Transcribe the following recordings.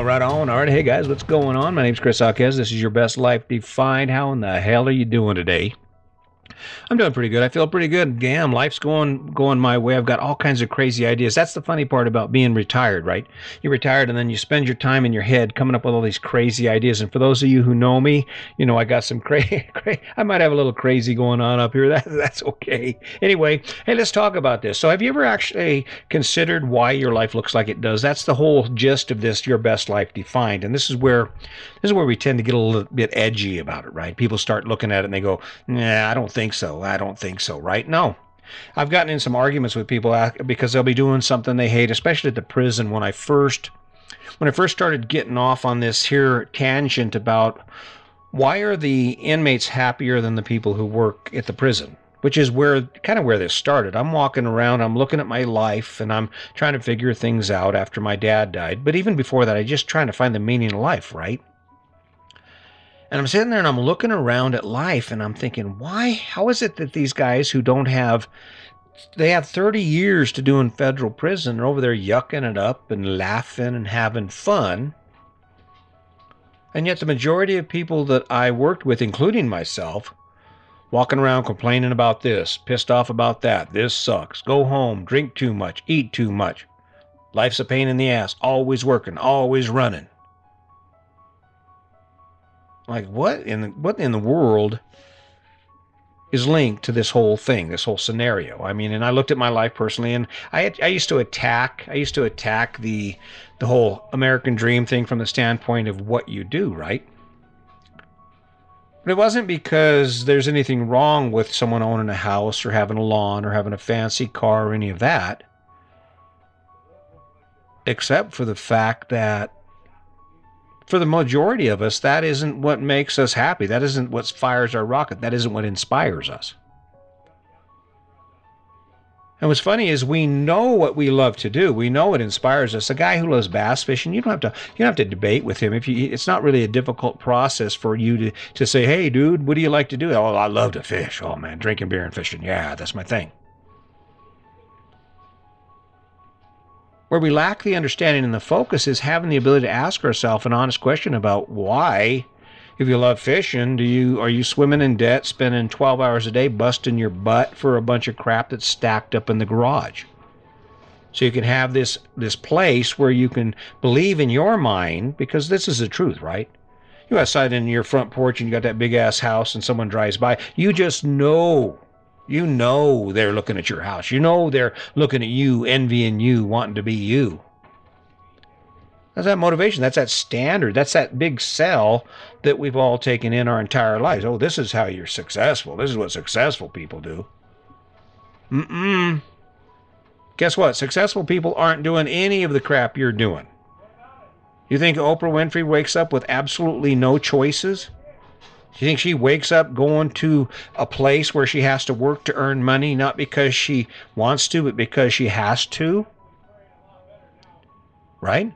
on, right on. All right, hey guys, what's going on? My name's Chris Alquez. This is your best life defined. How in the hell are you doing today? I'm doing pretty good. I feel pretty good. Damn, life's going going my way. I've got all kinds of crazy ideas. That's the funny part about being retired, right? You're retired and then you spend your time in your head coming up with all these crazy ideas. And for those of you who know me, you know I got some crazy. Cra- I might have a little crazy going on up here. That, that's okay. Anyway, hey, let's talk about this. So, have you ever actually considered why your life looks like it does? That's the whole gist of this. Your best life defined, and this is where this is where we tend to get a little bit edgy about it, right? People start looking at it and they go, "Nah, I don't think so. I don't think so." Right? No. I've gotten in some arguments with people because they'll be doing something they hate, especially at the prison. When I first when I first started getting off on this here tangent about why are the inmates happier than the people who work at the prison? Which is where kind of where this started. I'm walking around, I'm looking at my life, and I'm trying to figure things out after my dad died. But even before that, I just trying to find the meaning of life, right? And I'm sitting there and I'm looking around at life and I'm thinking, why? How is it that these guys who don't have, they have 30 years to do in federal prison are over there yucking it up and laughing and having fun? And yet the majority of people that I worked with, including myself, walking around complaining about this, pissed off about that, this sucks, go home, drink too much, eat too much. Life's a pain in the ass, always working, always running. Like what in the, what in the world is linked to this whole thing, this whole scenario? I mean, and I looked at my life personally, and I I used to attack I used to attack the the whole American dream thing from the standpoint of what you do, right? But it wasn't because there's anything wrong with someone owning a house or having a lawn or having a fancy car or any of that. Except for the fact that for the majority of us, that isn't what makes us happy. That isn't what fires our rocket. That isn't what inspires us. And what's funny is we know what we love to do. We know it inspires us. A guy who loves bass fishing, you don't have to you don't have to debate with him. If you, it's not really a difficult process for you to to say, "Hey, dude, what do you like to do?" "Oh, I love to fish." "Oh man, drinking beer and fishing. Yeah, that's my thing." Where we lack the understanding and the focus is having the ability to ask ourselves an honest question about why if you love fishing, do you are you swimming in debt, spending 12 hours a day busting your butt for a bunch of crap that's stacked up in the garage? So you can have this this place where you can believe in your mind because this is the truth, right? You outside in your front porch and you got that big ass house and someone drives by, you just know you know they're looking at your house. You know they're looking at you, envying you, wanting to be you. That's that motivation. That's that standard. That's that big sell that we've all taken in our entire lives. Oh, this is how you're successful. This is what successful people do. Mm-mm. Guess what? Successful people aren't doing any of the crap you're doing. You think Oprah Winfrey wakes up with absolutely no choices? Do you think she wakes up going to a place where she has to work to earn money, not because she wants to, but because she has to? Right?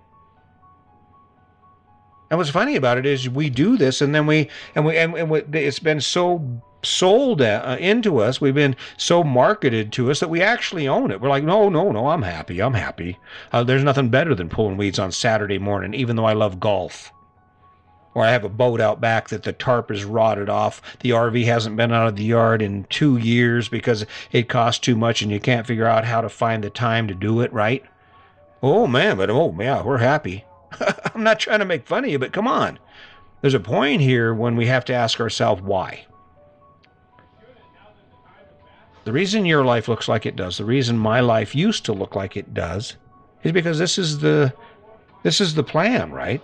And what's funny about it is we do this, and then we and we and, and we, it's been so sold uh, into us, we've been so marketed to us that we actually own it. We're like, no, no, no, I'm happy, I'm happy. Uh, there's nothing better than pulling weeds on Saturday morning, even though I love golf or I have a boat out back that the tarp is rotted off. The RV hasn't been out of the yard in two years because it costs too much and you can't figure out how to find the time to do it, right? Oh man, but oh yeah, we're happy. I'm not trying to make fun of you, but come on. There's a point here when we have to ask ourselves why. The reason your life looks like it does, the reason my life used to look like it does, is because this is the this is the plan, right?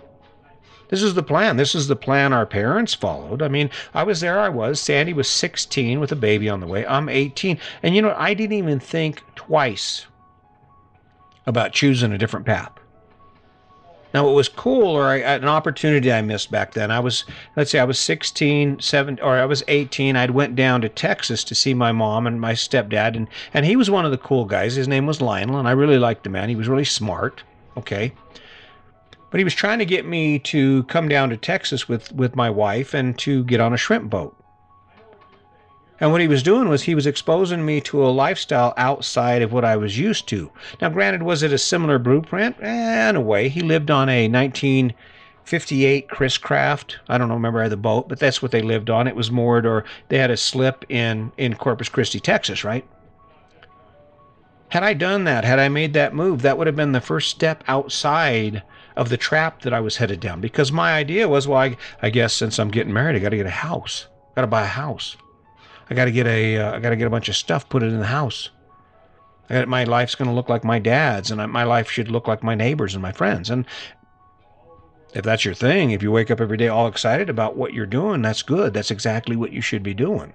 This is the plan. This is the plan our parents followed. I mean, I was there, I was. Sandy was 16 with a baby on the way. I'm 18. And you know, I didn't even think twice about choosing a different path. Now, what was cool, or I, an opportunity I missed back then, I was, let's say I was 16, 17, or I was 18. I'd went down to Texas to see my mom and my stepdad, and, and he was one of the cool guys. His name was Lionel, and I really liked the man. He was really smart. Okay. But he was trying to get me to come down to Texas with, with my wife and to get on a shrimp boat. And what he was doing was he was exposing me to a lifestyle outside of what I was used to. Now, granted, was it a similar blueprint? Eh, in a way. He lived on a 1958 Chris Craft. I don't remember the boat, but that's what they lived on. It was moored, or they had a slip in in Corpus Christi, Texas, right? Had I done that, had I made that move, that would have been the first step outside of the trap that I was headed down. Because my idea was, well, I, I guess since I'm getting married, I got to get a house, got to buy a house. I got to get a, uh, I got to get a bunch of stuff, put it in the house. Got, my life's going to look like my dad's, and my life should look like my neighbors and my friends. And if that's your thing, if you wake up every day all excited about what you're doing, that's good. That's exactly what you should be doing.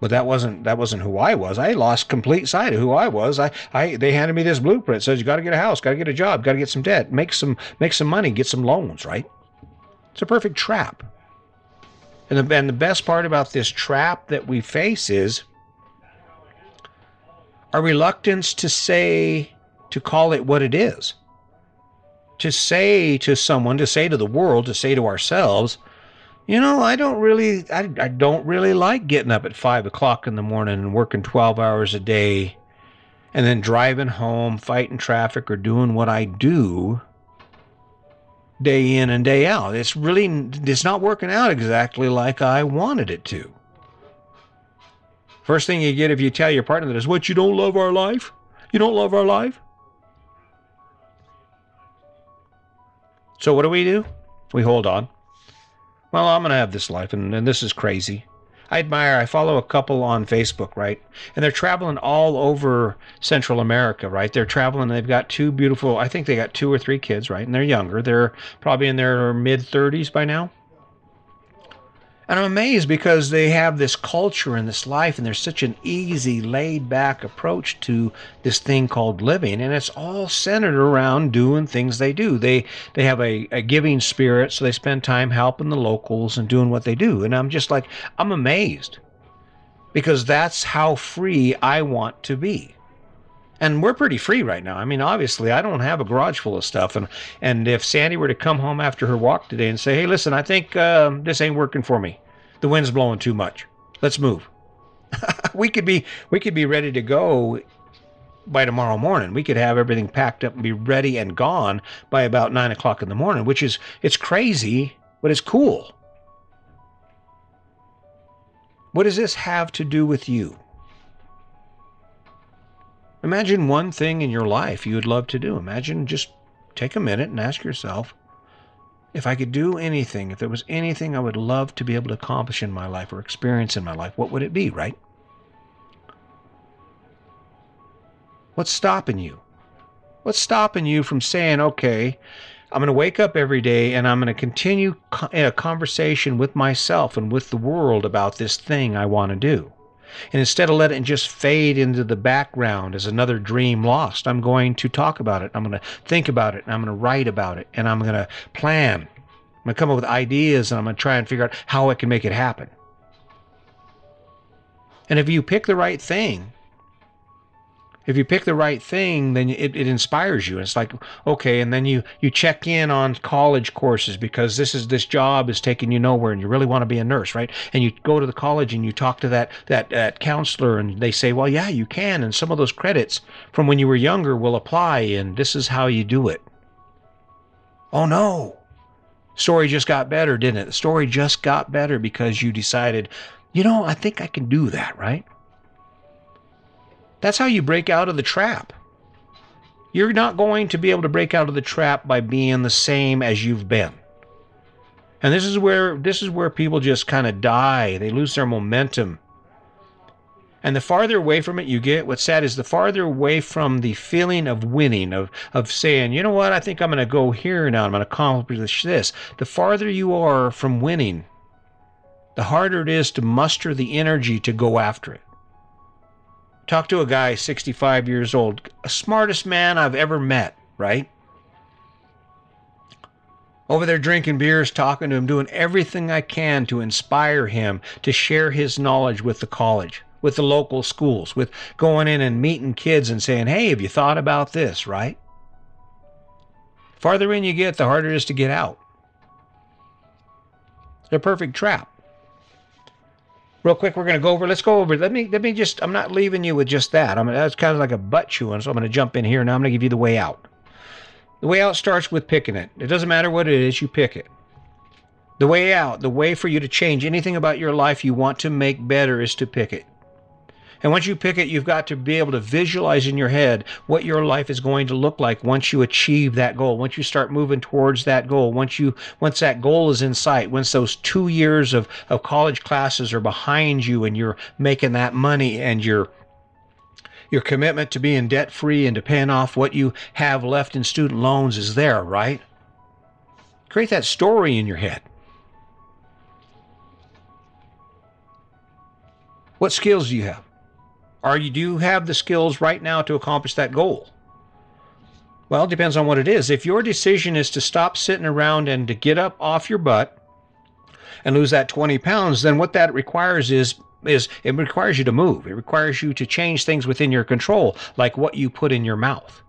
But that wasn't that wasn't who I was. I lost complete sight of who I was. I, I they handed me this blueprint. Says you got to get a house, got to get a job, got to get some debt, make some make some money, get some loans. Right? It's a perfect trap. And the, and the best part about this trap that we face is our reluctance to say, to call it what it is. To say to someone, to say to the world, to say to ourselves, you know, I don't really, I, I don't really like getting up at five o'clock in the morning and working 12 hours a day and then driving home, fighting traffic, or doing what I do day in and day out. It's really it's not working out exactly like I wanted it to. First thing you get if you tell your partner that is what you don't love our life? You don't love our life? So what do we do? We hold on. Well, I'm going to have this life and, and this is crazy. I admire, I follow a couple on Facebook, right? And they're traveling all over Central America, right? They're traveling, they've got two beautiful, I think they got two or three kids, right? And they're younger. They're probably in their mid 30s by now. And I'm amazed because they have this culture and this life, and there's such an easy, laid back approach to this thing called living. And it's all centered around doing things they do. They they have a, a giving spirit, so they spend time helping the locals and doing what they do. And I'm just like, I'm amazed because that's how free I want to be and we're pretty free right now. I mean, obviously, I don't have a garage full of stuff, and and if Sandy were to come home after her walk today and say, "Hey, listen, I think uh, this ain't working for me. The wind's blowing too much. Let's move," we could be we could be ready to go by tomorrow morning. We could have everything packed up and be ready and gone by about nine o'clock in the morning, which is it's crazy, but it's cool. What does this have to do with you? Imagine one thing in your life you would love to do. Imagine just take a minute and ask yourself if I could do anything, if there was anything I would love to be able to accomplish in my life or experience in my life, what would it be, right? What's stopping you? What's stopping you from saying, okay, I'm going to wake up every day and I'm going to continue a conversation with myself and with the world about this thing I want to do? And instead of letting it just fade into the background as another dream lost, I'm going to talk about it. I'm going to think about it and I'm going to write about it and I'm going to plan. I'm going to come up with ideas and I'm going to try and figure out how I can make it happen. And if you pick the right thing, if you pick the right thing, then it, it inspires you. It's like, okay, and then you you check in on college courses because this is this job is taking you nowhere and you really want to be a nurse, right? And you go to the college and you talk to that that, that counselor and they say, well, yeah, you can, and some of those credits from when you were younger will apply, and this is how you do it. Oh no. Story just got better, didn't it? The story just got better because you decided, you know, I think I can do that, right? That's how you break out of the trap. You're not going to be able to break out of the trap by being the same as you've been. And this is where this is where people just kind of die. They lose their momentum. And the farther away from it you get, what's sad is the farther away from the feeling of winning, of, of saying, you know what, I think I'm going to go here now, I'm going to accomplish this. The farther you are from winning, the harder it is to muster the energy to go after it. Talk to a guy 65 years old, smartest man I've ever met, right? Over there drinking beers, talking to him, doing everything I can to inspire him to share his knowledge with the college, with the local schools, with going in and meeting kids and saying, hey, have you thought about this, right? Farther in you get, the harder it is to get out. A perfect trap. Real quick we're going to go over let's go over let me let me just i'm not leaving you with just that. I'm that's kind of like a butt chewing so i'm going to jump in here. Now i'm going to give you the way out. The way out starts with picking it. It doesn't matter what it is you pick it. The way out the way for you to change anything about your life you want to make better is to pick it and once you pick it, you've got to be able to visualize in your head what your life is going to look like once you achieve that goal, once you start moving towards that goal, once you once that goal is in sight, once those two years of, of college classes are behind you and you're making that money and you're your commitment to being debt free and to paying off what you have left in student loans is there, right? Create that story in your head. What skills do you have? Or you do you have the skills right now to accomplish that goal? Well, it depends on what it is. If your decision is to stop sitting around and to get up off your butt and lose that 20 pounds, then what that requires is is it requires you to move. It requires you to change things within your control, like what you put in your mouth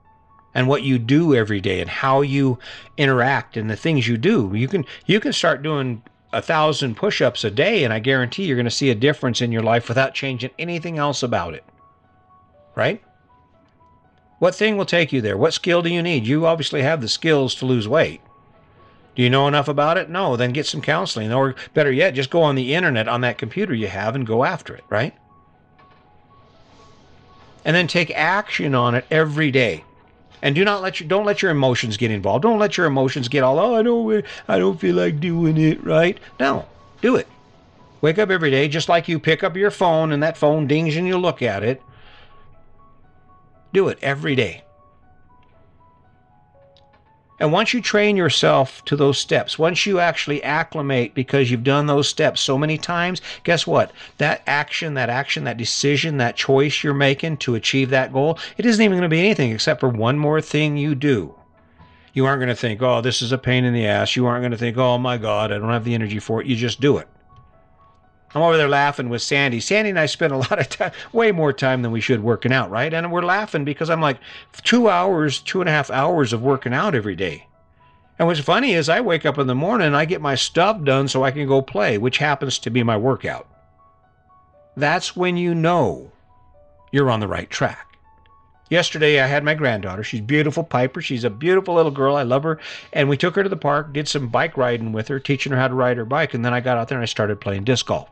and what you do every day and how you interact and the things you do. You can you can start doing a thousand push ups a day, and I guarantee you're going to see a difference in your life without changing anything else about it. Right? What thing will take you there? What skill do you need? You obviously have the skills to lose weight. Do you know enough about it? No, then get some counseling. Or better yet, just go on the internet on that computer you have and go after it, right? And then take action on it every day and do not let your don't let your emotions get involved. Don't let your emotions get all oh I don't I don't feel like doing it right. No, do it. Wake up every day just like you pick up your phone and that phone dings and you look at it. Do it every day. And once you train yourself to those steps, once you actually acclimate because you've done those steps so many times, guess what? That action, that action, that decision, that choice you're making to achieve that goal, it isn't even going to be anything except for one more thing you do. You aren't going to think, oh, this is a pain in the ass. You aren't going to think, oh my God, I don't have the energy for it. You just do it. I'm over there laughing with Sandy. Sandy and I spend a lot of time, way more time than we should working out, right? And we're laughing because I'm like two hours, two and a half hours of working out every day. And what's funny is I wake up in the morning and I get my stuff done so I can go play, which happens to be my workout. That's when you know you're on the right track. Yesterday, I had my granddaughter. She's beautiful, Piper. She's a beautiful little girl. I love her. And we took her to the park, did some bike riding with her, teaching her how to ride her bike. And then I got out there and I started playing disc golf.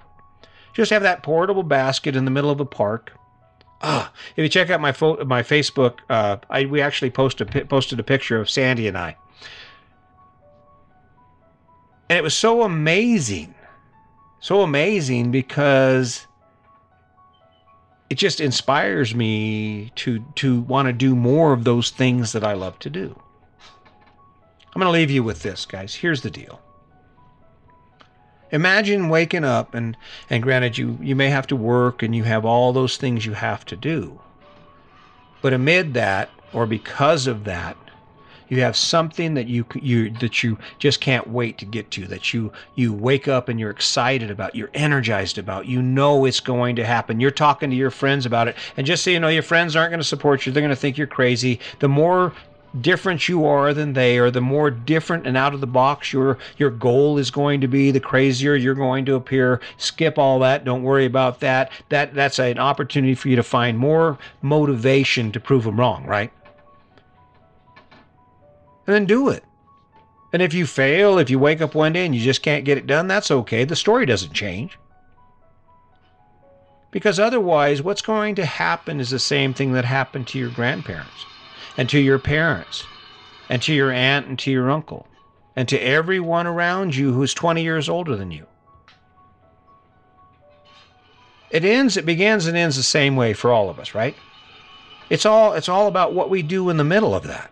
Just have that portable basket in the middle of a park. Ah, if you check out my fo- my Facebook, uh, I we actually posted posted a picture of Sandy and I, and it was so amazing, so amazing because it just inspires me to to want to do more of those things that I love to do. I'm going to leave you with this, guys. Here's the deal. Imagine waking up and and granted you you may have to work and you have all those things you have to do. But amid that or because of that, you have something that you you that you just can't wait to get to that you you wake up and you're excited about you're energized about you know it's going to happen. You're talking to your friends about it. And just so you know your friends aren't going to support you. They're going to think you're crazy. The more different you are than they are, the more different and out of the box your your goal is going to be, the crazier you're going to appear. Skip all that. Don't worry about that. That that's an opportunity for you to find more motivation to prove them wrong, right? And then do it. And if you fail, if you wake up one day and you just can't get it done, that's okay. The story doesn't change. Because otherwise, what's going to happen is the same thing that happened to your grandparents and to your parents and to your aunt and to your uncle and to everyone around you who's 20 years older than you. It ends, it begins and ends the same way for all of us, right? It's all it's all about what we do in the middle of that.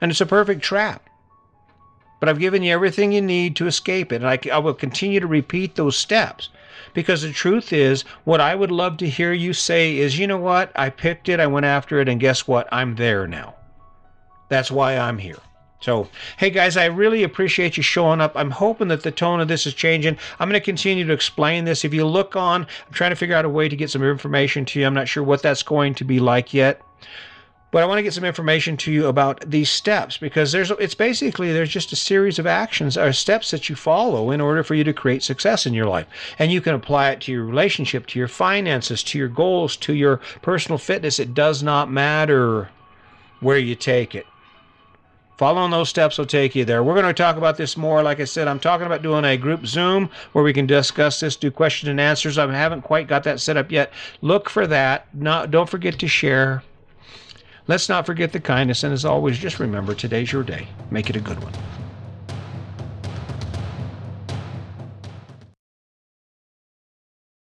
And it's a perfect trap. But I've given you everything you need to escape it. And I, I will continue to repeat those steps because the truth is, what I would love to hear you say is, you know what? I picked it, I went after it, and guess what? I'm there now. That's why I'm here. So, hey guys, I really appreciate you showing up. I'm hoping that the tone of this is changing. I'm going to continue to explain this. If you look on, I'm trying to figure out a way to get some information to you. I'm not sure what that's going to be like yet. But I want to get some information to you about these steps because there's it's basically there's just a series of actions or steps that you follow in order for you to create success in your life. And you can apply it to your relationship, to your finances, to your goals, to your personal fitness. It does not matter where you take it. Following those steps will take you there. We're going to talk about this more. Like I said, I'm talking about doing a group Zoom where we can discuss this, do question and answers. I haven't quite got that set up yet. Look for that. Not, don't forget to share Let's not forget the kindness, and as always, just remember today's your day. Make it a good one.